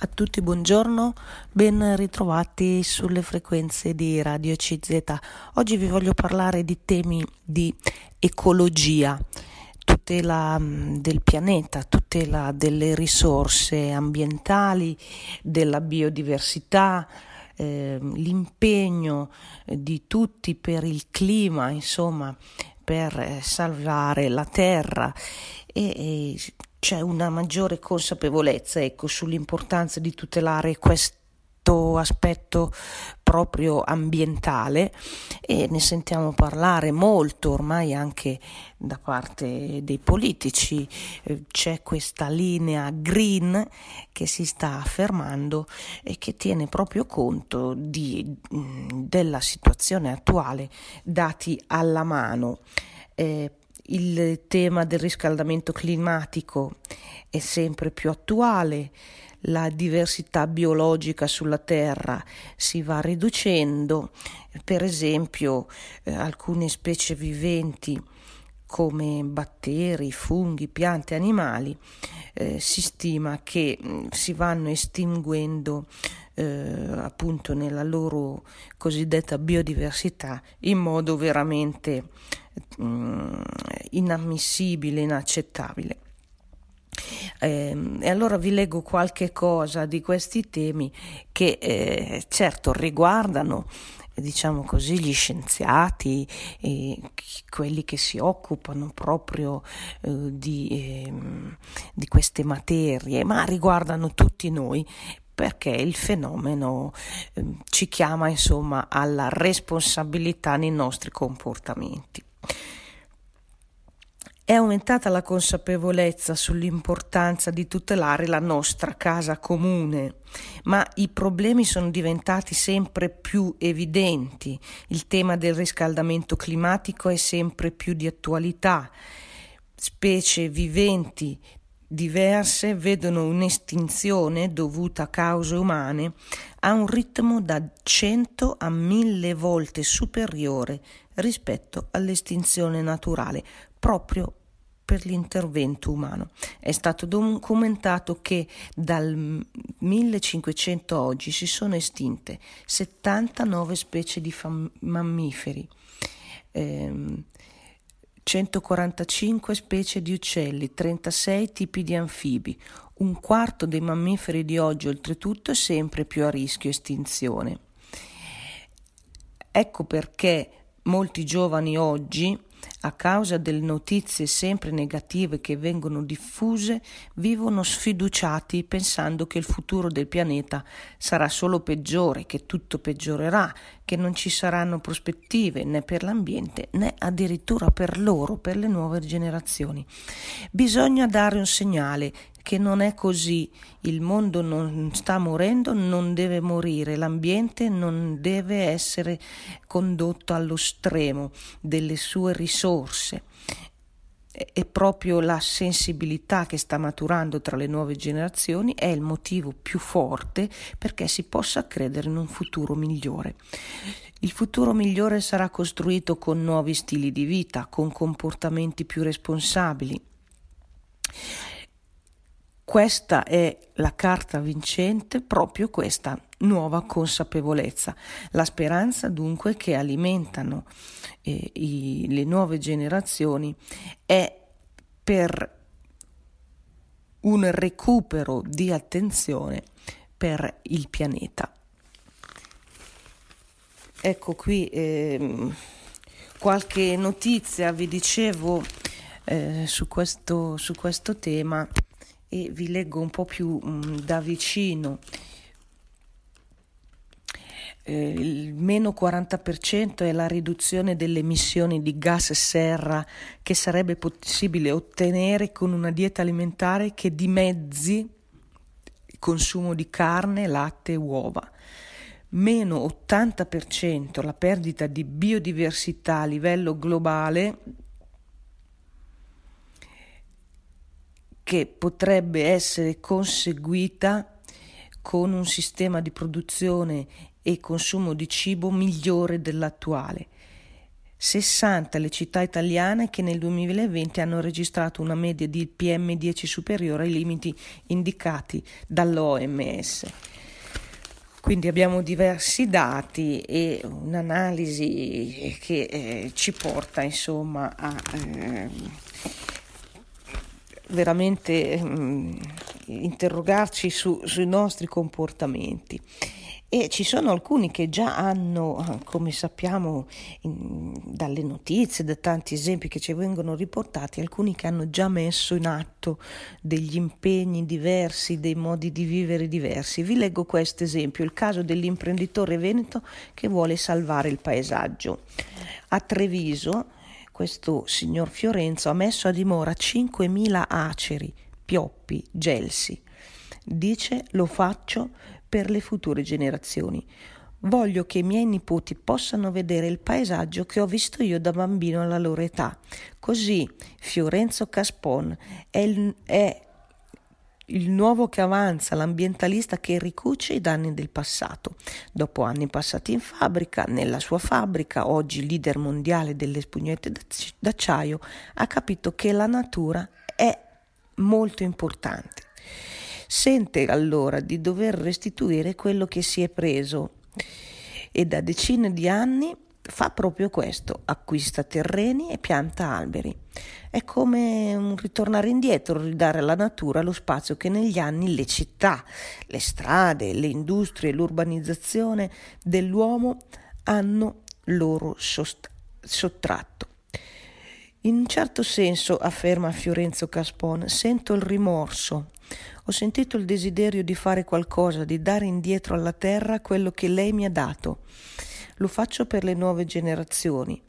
A tutti buongiorno, ben ritrovati sulle frequenze di Radio CZ. Oggi vi voglio parlare di temi di ecologia, tutela mm, del pianeta, tutela delle risorse ambientali, della biodiversità, eh, l'impegno di tutti per il clima, insomma, per eh, salvare la terra e, e c'è una maggiore consapevolezza ecco, sull'importanza di tutelare questo aspetto proprio ambientale e ne sentiamo parlare molto ormai anche da parte dei politici. Eh, c'è questa linea green che si sta affermando e che tiene proprio conto di, della situazione attuale dati alla mano. Eh, il tema del riscaldamento climatico è sempre più attuale, la diversità biologica sulla Terra si va riducendo, per esempio eh, alcune specie viventi come batteri, funghi, piante, animali, eh, si stima che mm, si vanno estinguendo eh, appunto nella loro cosiddetta biodiversità in modo veramente mh, mm, inammissibile, inaccettabile. Eh, e allora vi leggo qualche cosa di questi temi che eh, certo riguardano diciamo così, gli scienziati, eh, quelli che si occupano proprio eh, di, eh, di queste materie, ma riguardano tutti noi perché il fenomeno eh, ci chiama insomma alla responsabilità nei nostri comportamenti. È aumentata la consapevolezza sull'importanza di tutelare la nostra casa comune, ma i problemi sono diventati sempre più evidenti. Il tema del riscaldamento climatico è sempre più di attualità. Specie viventi diverse vedono un'estinzione dovuta a cause umane a un ritmo da 100 a 1000 volte superiore rispetto all'estinzione naturale, proprio per l'intervento umano. È stato documentato che dal 1500 a oggi si sono estinte 79 specie di fam- mammiferi, ehm, 145 specie di uccelli, 36 tipi di anfibi. Un quarto dei mammiferi di oggi, oltretutto, è sempre più a rischio estinzione. Ecco perché molti giovani oggi a causa delle notizie sempre negative che vengono diffuse, vivono sfiduciati pensando che il futuro del pianeta sarà solo peggiore, che tutto peggiorerà, che non ci saranno prospettive né per l'ambiente né addirittura per loro, per le nuove generazioni. Bisogna dare un segnale che non è così, il mondo non sta morendo, non deve morire, l'ambiente non deve essere condotto allo stremo delle sue risorse e proprio la sensibilità che sta maturando tra le nuove generazioni è il motivo più forte perché si possa credere in un futuro migliore. Il futuro migliore sarà costruito con nuovi stili di vita, con comportamenti più responsabili. Questa è la carta vincente, proprio questa nuova consapevolezza. La speranza dunque che alimentano eh, i, le nuove generazioni è per un recupero di attenzione per il pianeta. Ecco qui eh, qualche notizia, vi dicevo eh, su, questo, su questo tema e vi leggo un po' più mh, mm, da vicino. Eh, il meno 40% è la riduzione delle emissioni di gas serra che sarebbe possibile ottenere con una dieta alimentare che dimezzi il consumo di carne, latte e uova. Meno 80% la perdita di biodiversità a livello globale che potrebbe essere conseguita con un sistema di produzione e consumo di cibo migliore dell'attuale. 60 le città italiane che nel 2020 hanno registrato una media di PM10 superiore ai limiti indicati dall'OMS. Quindi abbiamo diversi dati e un'analisi che eh, ci porta insomma a eh, veramente eh, interrogarci su, sui nostri comportamenti. E ci sono alcuni che già hanno, come sappiamo in, dalle notizie, da tanti esempi che ci vengono riportati, alcuni che hanno già messo in atto degli impegni diversi, dei modi di vivere diversi. Vi leggo questo esempio, il caso dell'imprenditore veneto che vuole salvare il paesaggio. A Treviso, questo signor Fiorenzo ha messo a dimora 5.000 aceri, pioppi, gelsi. Dice lo faccio per le future generazioni. Voglio che i miei nipoti possano vedere il paesaggio che ho visto io da bambino alla loro età. Così Fiorenzo Caspon è il, è il nuovo che avanza, l'ambientalista che ricuce i danni del passato. Dopo anni passati in fabbrica, nella sua fabbrica, oggi leader mondiale delle spugnette d'acciaio, ha capito che la natura è molto importante. Sente allora di dover restituire quello che si è preso e da decine di anni fa proprio questo, acquista terreni e pianta alberi. È come un ritornare indietro, ridare alla natura lo spazio che negli anni le città, le strade, le industrie, l'urbanizzazione dell'uomo hanno loro sottratto. In un certo senso, afferma Fiorenzo Caspon, sento il rimorso ho sentito il desiderio di fare qualcosa, di dare indietro alla terra quello che lei mi ha dato. Lo faccio per le nuove generazioni.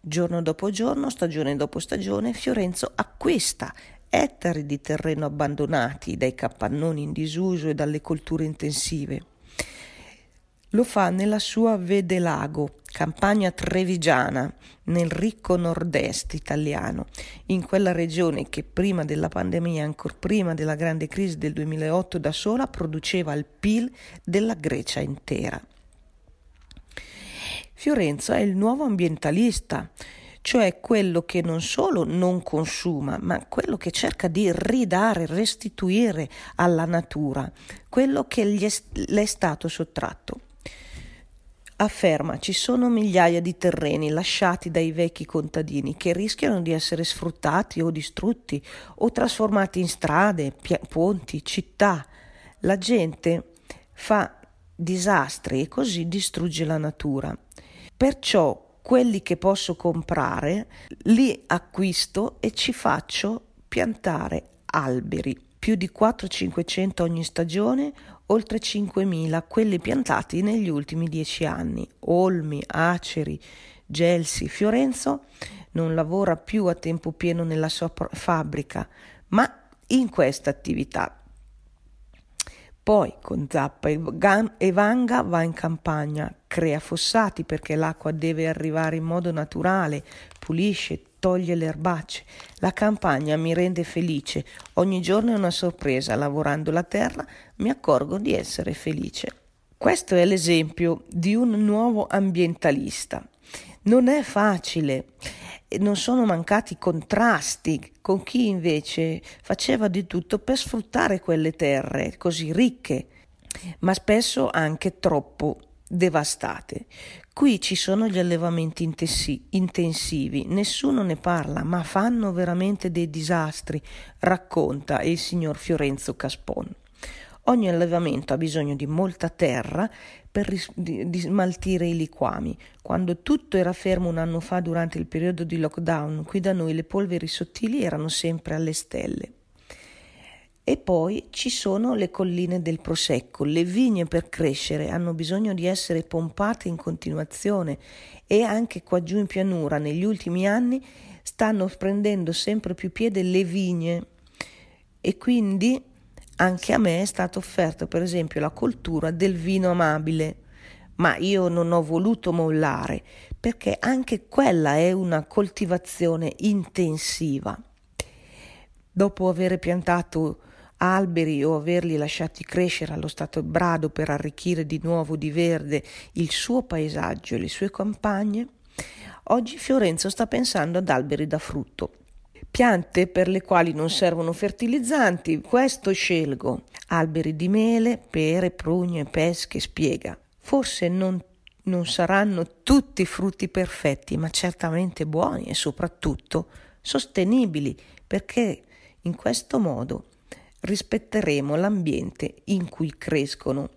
Giorno dopo giorno, stagione dopo stagione, Fiorenzo acquista ettari di terreno abbandonati dai capannoni in disuso e dalle colture intensive. Lo fa nella sua Vedelago, campagna trevigiana, nel ricco nord-est italiano, in quella regione che prima della pandemia, ancora prima della grande crisi del 2008, da sola produceva il PIL della Grecia intera. Fiorenzo è il nuovo ambientalista, cioè quello che non solo non consuma, ma quello che cerca di ridare, restituire alla natura quello che gli è, le è stato sottratto afferma ci sono migliaia di terreni lasciati dai vecchi contadini che rischiano di essere sfruttati o distrutti o trasformati in strade, pia- ponti, città. La gente fa disastri e così distrugge la natura. Perciò quelli che posso comprare li acquisto e ci faccio piantare alberi, più di 400-500 ogni stagione oltre 5.000 quelli piantati negli ultimi dieci anni. Olmi, Aceri, Gelsi, Fiorenzo non lavora più a tempo pieno nella sua fabbrica, ma in questa attività. Poi con Zappa e Vanga va in campagna, crea fossati perché l'acqua deve arrivare in modo naturale, pulisce, toglie le erbacce. La campagna mi rende felice, ogni giorno è una sorpresa, lavorando la terra mi accorgo di essere felice. Questo è l'esempio di un nuovo ambientalista. Non è facile, non sono mancati contrasti con chi invece faceva di tutto per sfruttare quelle terre così ricche, ma spesso anche troppo devastate. Qui ci sono gli allevamenti intensivi, nessuno ne parla, ma fanno veramente dei disastri, racconta il signor Fiorenzo Caspon. Ogni allevamento ha bisogno di molta terra per ris- di, di smaltire i liquami. Quando tutto era fermo un anno fa durante il periodo di lockdown, qui da noi le polveri sottili erano sempre alle stelle. E poi ci sono le colline del Prosecco. Le vigne per crescere hanno bisogno di essere pompate in continuazione e anche qua giù in pianura negli ultimi anni stanno prendendo sempre più piede le vigne e quindi anche a me è stata offerta per esempio la coltura del vino amabile, ma io non ho voluto mollare perché anche quella è una coltivazione intensiva. Dopo aver piantato alberi o averli lasciati crescere allo stato brado per arricchire di nuovo di verde il suo paesaggio e le sue campagne, Oggi Fiorenzo sta pensando ad alberi da frutto. Piante per le quali non servono fertilizzanti, questo scelgo. Alberi di mele, pere, prugne, pesche, spiega. Forse non, non saranno tutti frutti perfetti, ma certamente buoni e soprattutto sostenibili, perché in questo modo rispetteremo l'ambiente in cui crescono.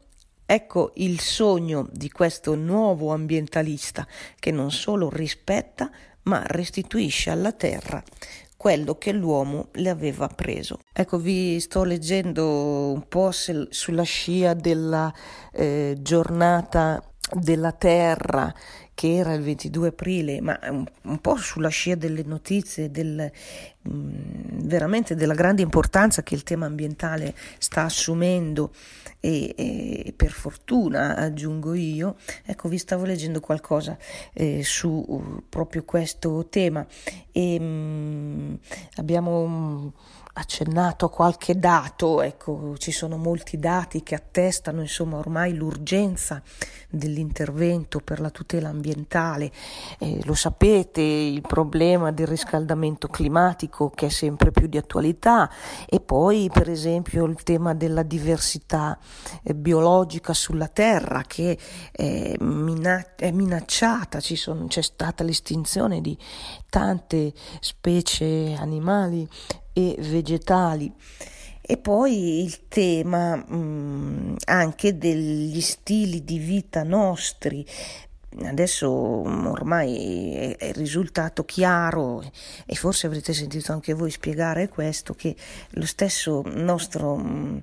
Ecco il sogno di questo nuovo ambientalista che non solo rispetta, ma restituisce alla terra quello che l'uomo le aveva preso. Ecco, vi sto leggendo un po' se, sulla scia della eh, giornata della Terra che era il 22 aprile, ma un, un po' sulla scia delle notizie, del, mh, mm, veramente della grande importanza che il tema ambientale sta assumendo e, e per fortuna aggiungo io, ecco vi stavo leggendo qualcosa eh, su uh, proprio questo tema e mh, mm, abbiamo... Accennato a qualche dato, ecco, ci sono molti dati che attestano insomma ormai l'urgenza dell'intervento per la tutela ambientale. Eh, lo sapete, il problema del riscaldamento climatico che è sempre più di attualità e poi per esempio il tema della diversità eh, biologica sulla Terra che è, mina- è minacciata, sono, c'è stata l'estinzione di tante specie animali e vegetali. E poi il tema mh, mm, anche degli stili di vita nostri. Adesso mm, ormai è, è risultato chiaro e forse avrete sentito anche voi spiegare questo, che lo stesso nostro... Mh, mm,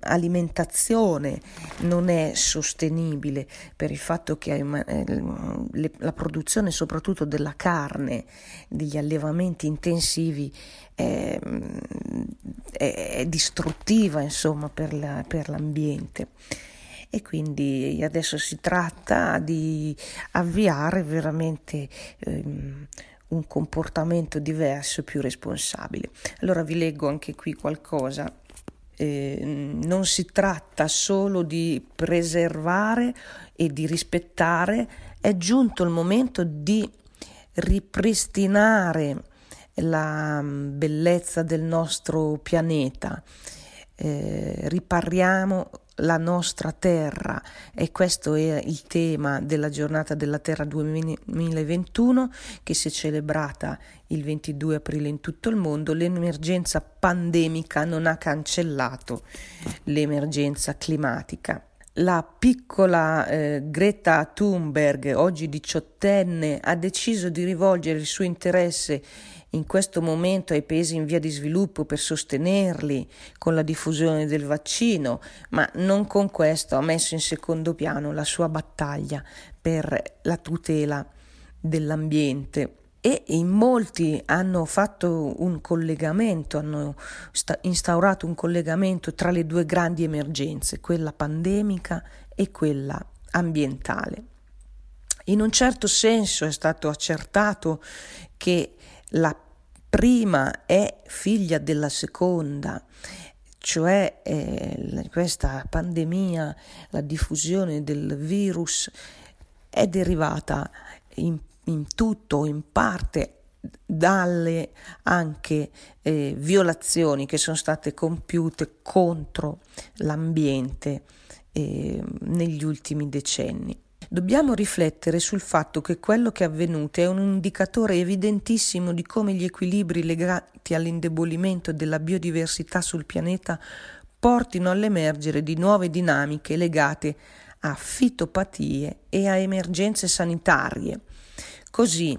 alimentazione non è sostenibile per il fatto che eh, la produzione soprattutto della carne, degli allevamenti intensivi è, è distruttiva insomma per, la, per l'ambiente e quindi adesso si tratta di avviare veramente ehm, un comportamento diverso e più responsabile. Allora vi leggo anche qui qualcosa eh, non si tratta solo di preservare e di rispettare, è giunto il momento di ripristinare la mm, bellezza del nostro pianeta. Eh, ripariamo la nostra terra e questo è il tema della giornata della terra 2021 che si è celebrata il 22 aprile in tutto il mondo. L'emergenza pandemica non ha cancellato l'emergenza climatica. La piccola eh, Greta Thunberg, oggi diciottenne, ha deciso di rivolgere il suo interesse in questo momento ai paesi in via di sviluppo per sostenerli con la diffusione del vaccino, ma non con questo ha messo in secondo piano la sua battaglia per la tutela dell'ambiente e in molti hanno fatto un collegamento, hanno instaurato un collegamento tra le due grandi emergenze, quella pandemica e quella ambientale. In un certo senso è stato accertato che la prima è figlia della seconda, cioè eh, questa pandemia, la diffusione del virus è derivata in, in tutto o in parte dalle anche eh, violazioni che sono state compiute contro l'ambiente eh, negli ultimi decenni. Dobbiamo riflettere sul fatto che quello che è avvenuto è un indicatore evidentissimo di come gli equilibri legati all'indebolimento della biodiversità sul pianeta portino all'emergere di nuove dinamiche legate a fitopatie e a emergenze sanitarie. Così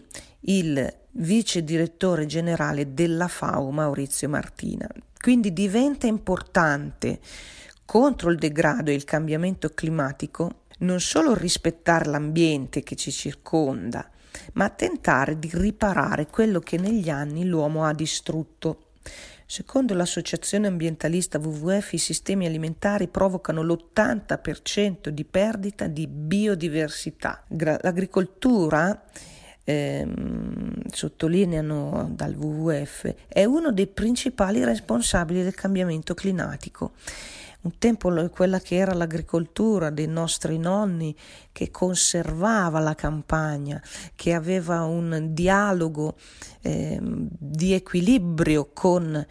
il vice direttore generale della FAO Maurizio Martina. Quindi diventa importante contro il degrado e il cambiamento climatico non solo rispettare l'ambiente che ci circonda, ma tentare di riparare quello che negli anni l'uomo ha distrutto. Secondo l'associazione ambientalista WWF i sistemi alimentari provocano l'80% di perdita di biodiversità. L'agricoltura, ehm, sottolineano dal WWF, è uno dei principali responsabili del cambiamento climatico. Un tempo quella che era l'agricoltura dei nostri nonni che conservava la campagna, che aveva un dialogo eh, di equilibrio con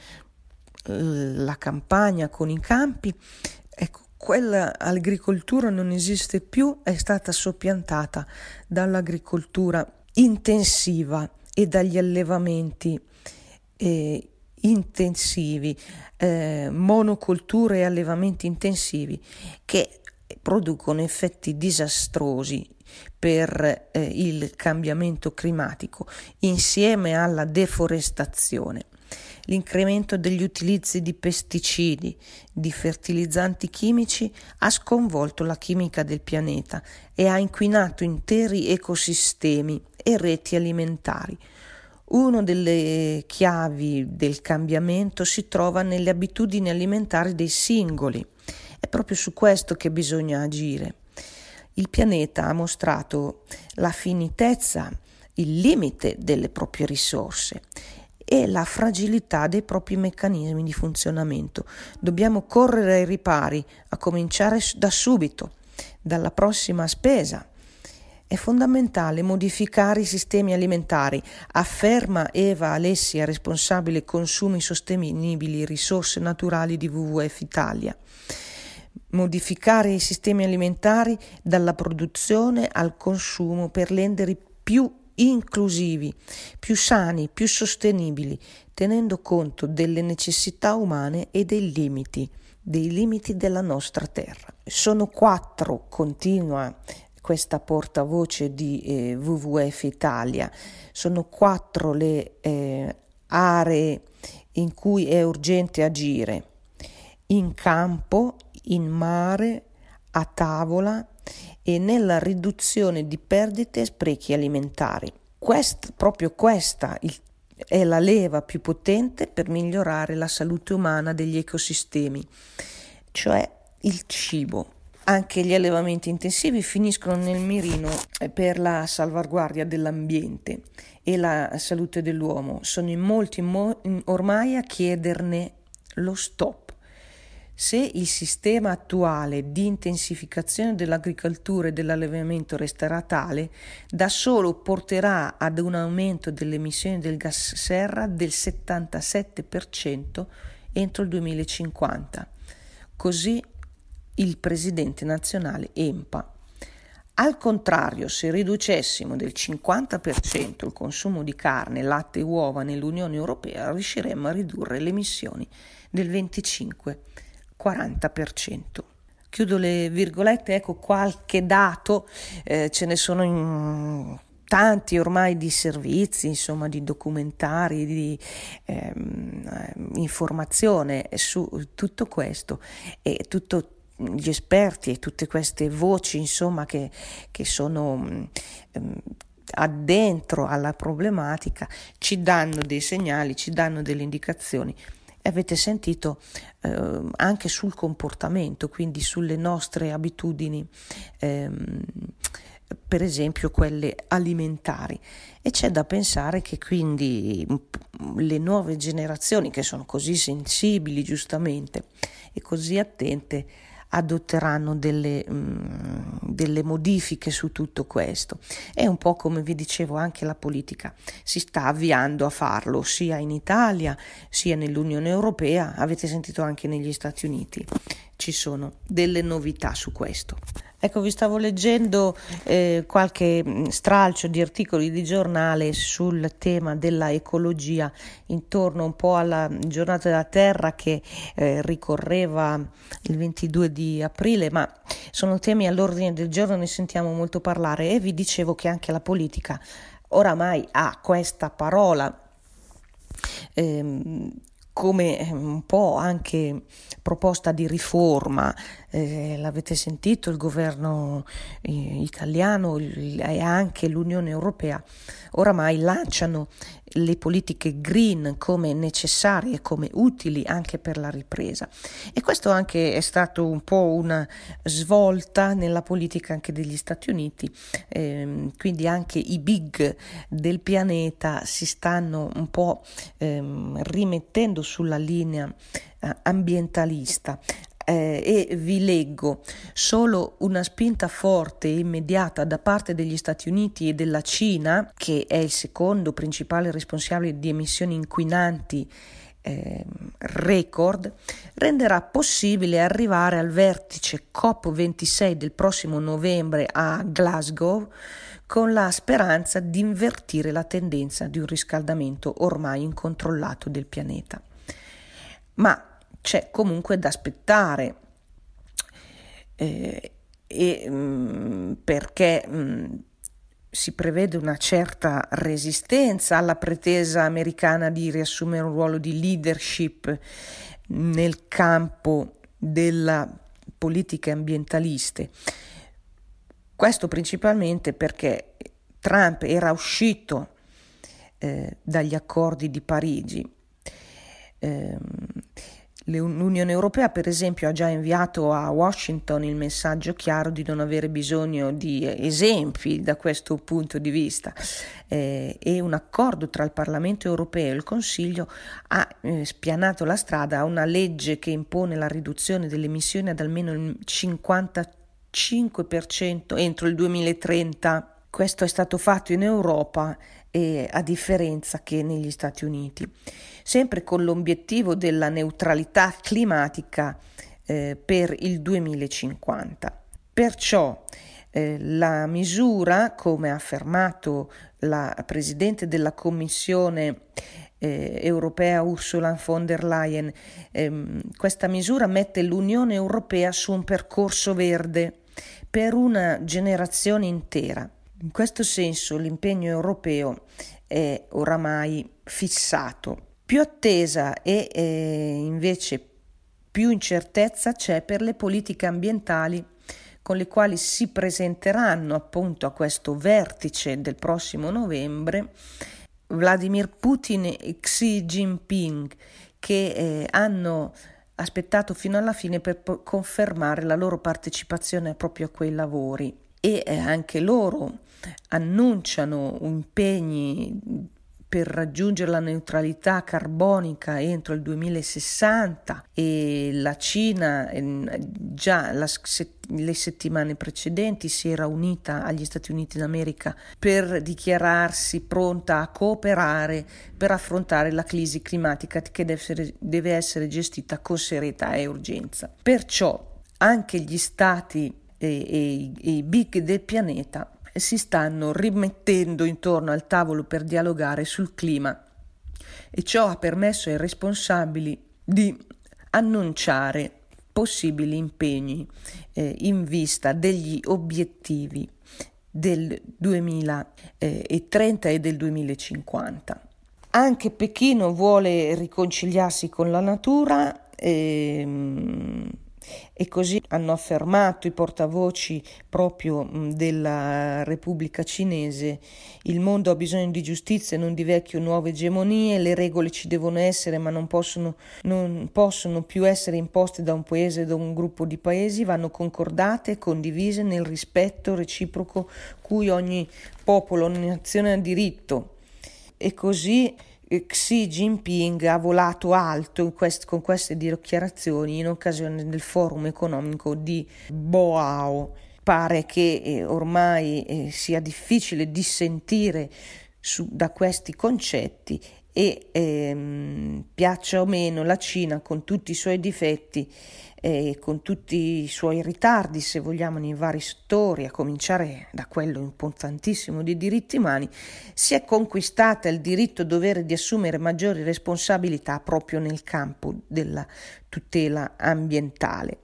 la campagna, con i campi, ecco, quella agricoltura non esiste più, è stata soppiantata dall'agricoltura intensiva e dagli allevamenti eh, intensivi, eh, monoculture e allevamenti intensivi che producono effetti disastrosi per eh, il cambiamento climatico insieme alla deforestazione. L'incremento degli utilizzi di pesticidi, di fertilizzanti chimici ha sconvolto la chimica del pianeta e ha inquinato interi ecosistemi e reti alimentari. Una delle chiavi del cambiamento si trova nelle abitudini alimentari dei singoli. È proprio su questo che bisogna agire. Il pianeta ha mostrato la finitezza, il limite delle proprie risorse e la fragilità dei propri meccanismi di funzionamento. Dobbiamo correre ai ripari, a cominciare da subito, dalla prossima spesa è fondamentale modificare i sistemi alimentari, afferma Eva Alessia, responsabile consumi sostenibili risorse naturali di WWF Italia. Modificare i sistemi alimentari dalla produzione al consumo per renderli più inclusivi, più sani, più sostenibili, tenendo conto delle necessità umane e dei limiti, dei limiti della nostra terra. Sono quattro, continua questa portavoce di eh, WWF Italia. Sono quattro le eh, aree in cui è urgente agire, in campo, in mare, a tavola e nella riduzione di perdite e sprechi alimentari. Quest, proprio questa il, è la leva più potente per migliorare la salute umana degli ecosistemi, cioè il cibo. Anche gli allevamenti intensivi finiscono nel mirino per la salvaguardia dell'ambiente e la salute dell'uomo. Sono in molti mo- ormai a chiederne lo stop. Se il sistema attuale di intensificazione dell'agricoltura e dell'allevamento resterà tale, da solo porterà ad un aumento delle emissioni del gas serra del 77% entro il 2050. Così il presidente nazionale EMPA. Al contrario, se riducessimo del 50% il consumo di carne, latte e uova nell'Unione Europea, riusciremmo a ridurre le emissioni del 25-40%. Chiudo le virgolette, ecco qualche dato, eh, ce ne sono in tanti ormai di servizi, insomma, di documentari, di ehm, informazione su tutto questo e tutto gli esperti e tutte queste voci insomma che, che sono um, addentro alla problematica ci danno dei segnali, ci danno delle indicazioni. Avete sentito eh, anche sul comportamento, quindi sulle nostre abitudini, ehm, per esempio quelle alimentari. E c'è da pensare che quindi le nuove generazioni, che sono così sensibili giustamente e così attente, adotteranno delle, mh, mm, delle, modifiche su tutto questo. È un po' come vi dicevo anche la politica si sta avviando a farlo sia in Italia sia nell'Unione Europea, avete sentito anche negli Stati Uniti. Ci sono delle novità su questo. Ecco, vi stavo leggendo eh, qualche mm, stralcio di articoli di giornale sul tema della ecologia intorno un po' alla giornata della Terra che eh, ricorreva il 22 di aprile, ma sono temi all'ordine del giorno, ne sentiamo molto parlare e vi dicevo che anche la politica oramai ha questa parola. Ehm, come ehm, un po' anche proposta di riforma, eh, l'avete sentito, il governo eh, italiano e anche l'Unione Europea oramai lanciano le politiche green come necessarie, come utili anche per la ripresa. E questo anche è stato un po' una svolta nella politica anche degli Stati Uniti, eh, quindi anche i big del pianeta si stanno un po' ehm, rimettendo sulla linea eh, ambientalista eh, e vi leggo solo una spinta forte e immediata da parte degli Stati Uniti e della Cina, che è il secondo principale responsabile di emissioni inquinanti eh, record, renderà possibile arrivare al vertice COP26 del prossimo novembre a Glasgow con la speranza di invertire la tendenza di un riscaldamento ormai incontrollato del pianeta. Ma c'è comunque da aspettare eh, e, mh, mm, perché mh, mm, si prevede una certa resistenza alla pretesa americana di riassumere un ruolo di leadership nel campo della politiche ambientaliste. Questo principalmente perché Trump era uscito eh, dagli accordi di Parigi. Eh, L'Unione Europea, per esempio, ha già inviato a Washington il messaggio chiaro di non avere bisogno di esempi da questo punto di vista eh, e un accordo tra il Parlamento europeo e il Consiglio ha eh, spianato la strada a una legge che impone la riduzione delle emissioni ad almeno il 55% entro il 2030. Questo è stato fatto in Europa eh, a differenza che negli Stati Uniti, sempre con l'obiettivo della neutralità climatica eh, per il 2050. Perciò eh, la misura, come ha affermato la Presidente della Commissione eh, europea Ursula von der Leyen, ehm, questa misura mette l'Unione Europea su un percorso verde per una generazione intera in questo senso l'impegno europeo è oramai fissato. Più attesa e eh, invece più incertezza c'è per le politiche ambientali con le quali si presenteranno appunto a questo vertice del prossimo novembre Vladimir Putin e Xi Jinping che eh, hanno aspettato fino alla fine per confermare la loro partecipazione proprio a quei lavori e eh, anche loro annunciano impegni per raggiungere la neutralità carbonica entro il 2060 e la Cina ehm, già la, le settimane precedenti si era unita agli Stati Uniti d'America per dichiararsi pronta a cooperare per affrontare la crisi climatica che deve essere, deve essere gestita con serietà e urgenza. Perciò anche gli stati e, e, i big del pianeta si stanno rimettendo intorno al tavolo per dialogare sul clima e ciò ha permesso ai responsabili di annunciare possibili impegni eh, in vista degli obiettivi del 2030 e del 2050. Anche Pechino vuole riconciliarsi con la natura. Ehm, e così hanno affermato i portavoci proprio della Repubblica Cinese, il mondo ha bisogno di giustizia non di vecchie o nuove egemonie, le regole ci devono essere ma non possono, non possono più essere imposte da un paese o da un gruppo di paesi, vanno concordate e condivise nel rispetto reciproco cui ogni popolo, ogni nazione ha diritto. E così Xi Jinping ha volato alto quest- con queste dichiarazioni in occasione del forum economico di Boao. Pare che eh, ormai eh, sia difficile dissentire su, da questi concetti e ehm, piaccia o meno la Cina con tutti i suoi difetti e con tutti i suoi ritardi, se vogliamo, nei vari settori, a cominciare da quello importantissimo dei diritti umani, si è conquistata il diritto dovere di assumere maggiori responsabilità proprio nel campo della tutela ambientale.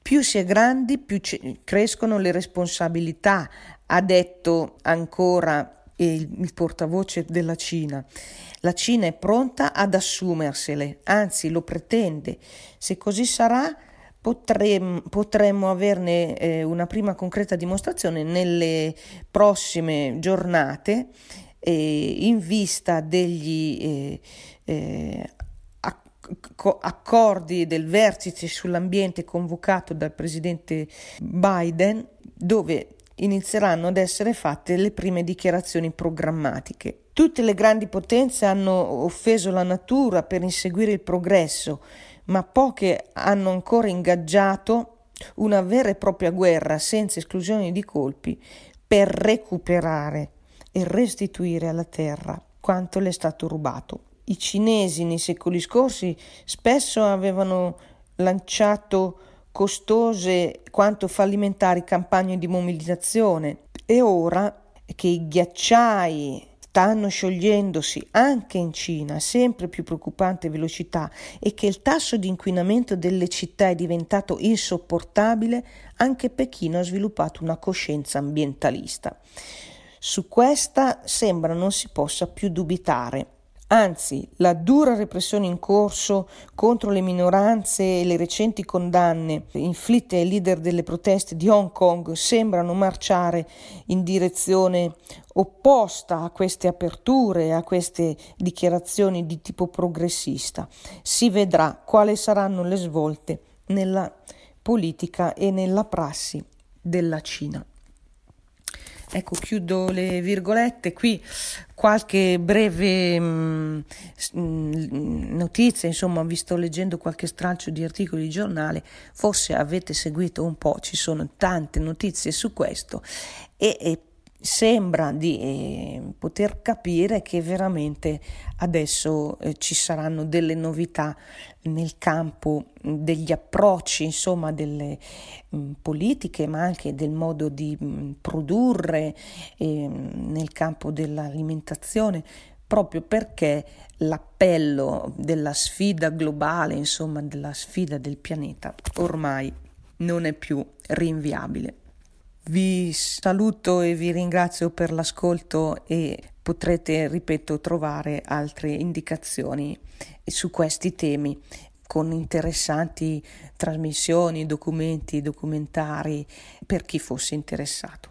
Più si è grandi, più crescono le responsabilità, ha detto ancora il, il portavoce della Cina. La Cina è pronta ad assumersele, anzi lo pretende. Se così sarà, potremmo, potremmo averne eh, una prima concreta dimostrazione nelle prossime giornate eh, in vista degli eh, eh accordi del vertice sull'ambiente convocato dal presidente Biden, dove inizieranno ad essere fatte le prime dichiarazioni programmatiche. Tutte le grandi potenze hanno offeso la natura per inseguire il progresso, ma poche hanno ancora ingaggiato una vera e propria guerra senza esclusione di colpi per recuperare e restituire alla terra quanto le è stato rubato. I cinesi nei secoli scorsi spesso avevano lanciato costose quanto fallimentari campagne di mobilitazione e ora che i ghiacciai stanno sciogliendosi anche in Cina a sempre più preoccupante velocità e che il tasso di inquinamento delle città è diventato insopportabile, anche Pechino ha sviluppato una coscienza ambientalista. Su questa sembra non si possa più dubitare. Anzi, la dura repressione in corso contro le minoranze e le recenti condanne inflitte ai leader delle proteste di Hong Kong sembrano marciare in direzione opposta a queste aperture, a queste dichiarazioni di tipo progressista. Si vedrà quali saranno le svolte nella politica e nella prassi della Cina. Ecco, chiudo le virgolette. Qui qualche breve mh, mm, notizia, insomma, vi sto leggendo qualche stralcio di articoli di giornale, forse avete seguito un po', ci sono tante notizie su questo e, e sembra di eh, poter capire che veramente adesso eh, ci saranno delle novità nel campo degli approcci, insomma, delle mh, mm, politiche, ma anche del modo di mh, mm, produrre eh, nel campo dell'alimentazione, proprio perché l'appello della sfida globale, insomma, della sfida del pianeta, ormai non è più rinviabile. Vi saluto e vi ringrazio per l'ascolto e potrete, ripeto, trovare altre indicazioni su questi temi con interessanti trasmissioni, documenti, documentari per chi fosse interessato.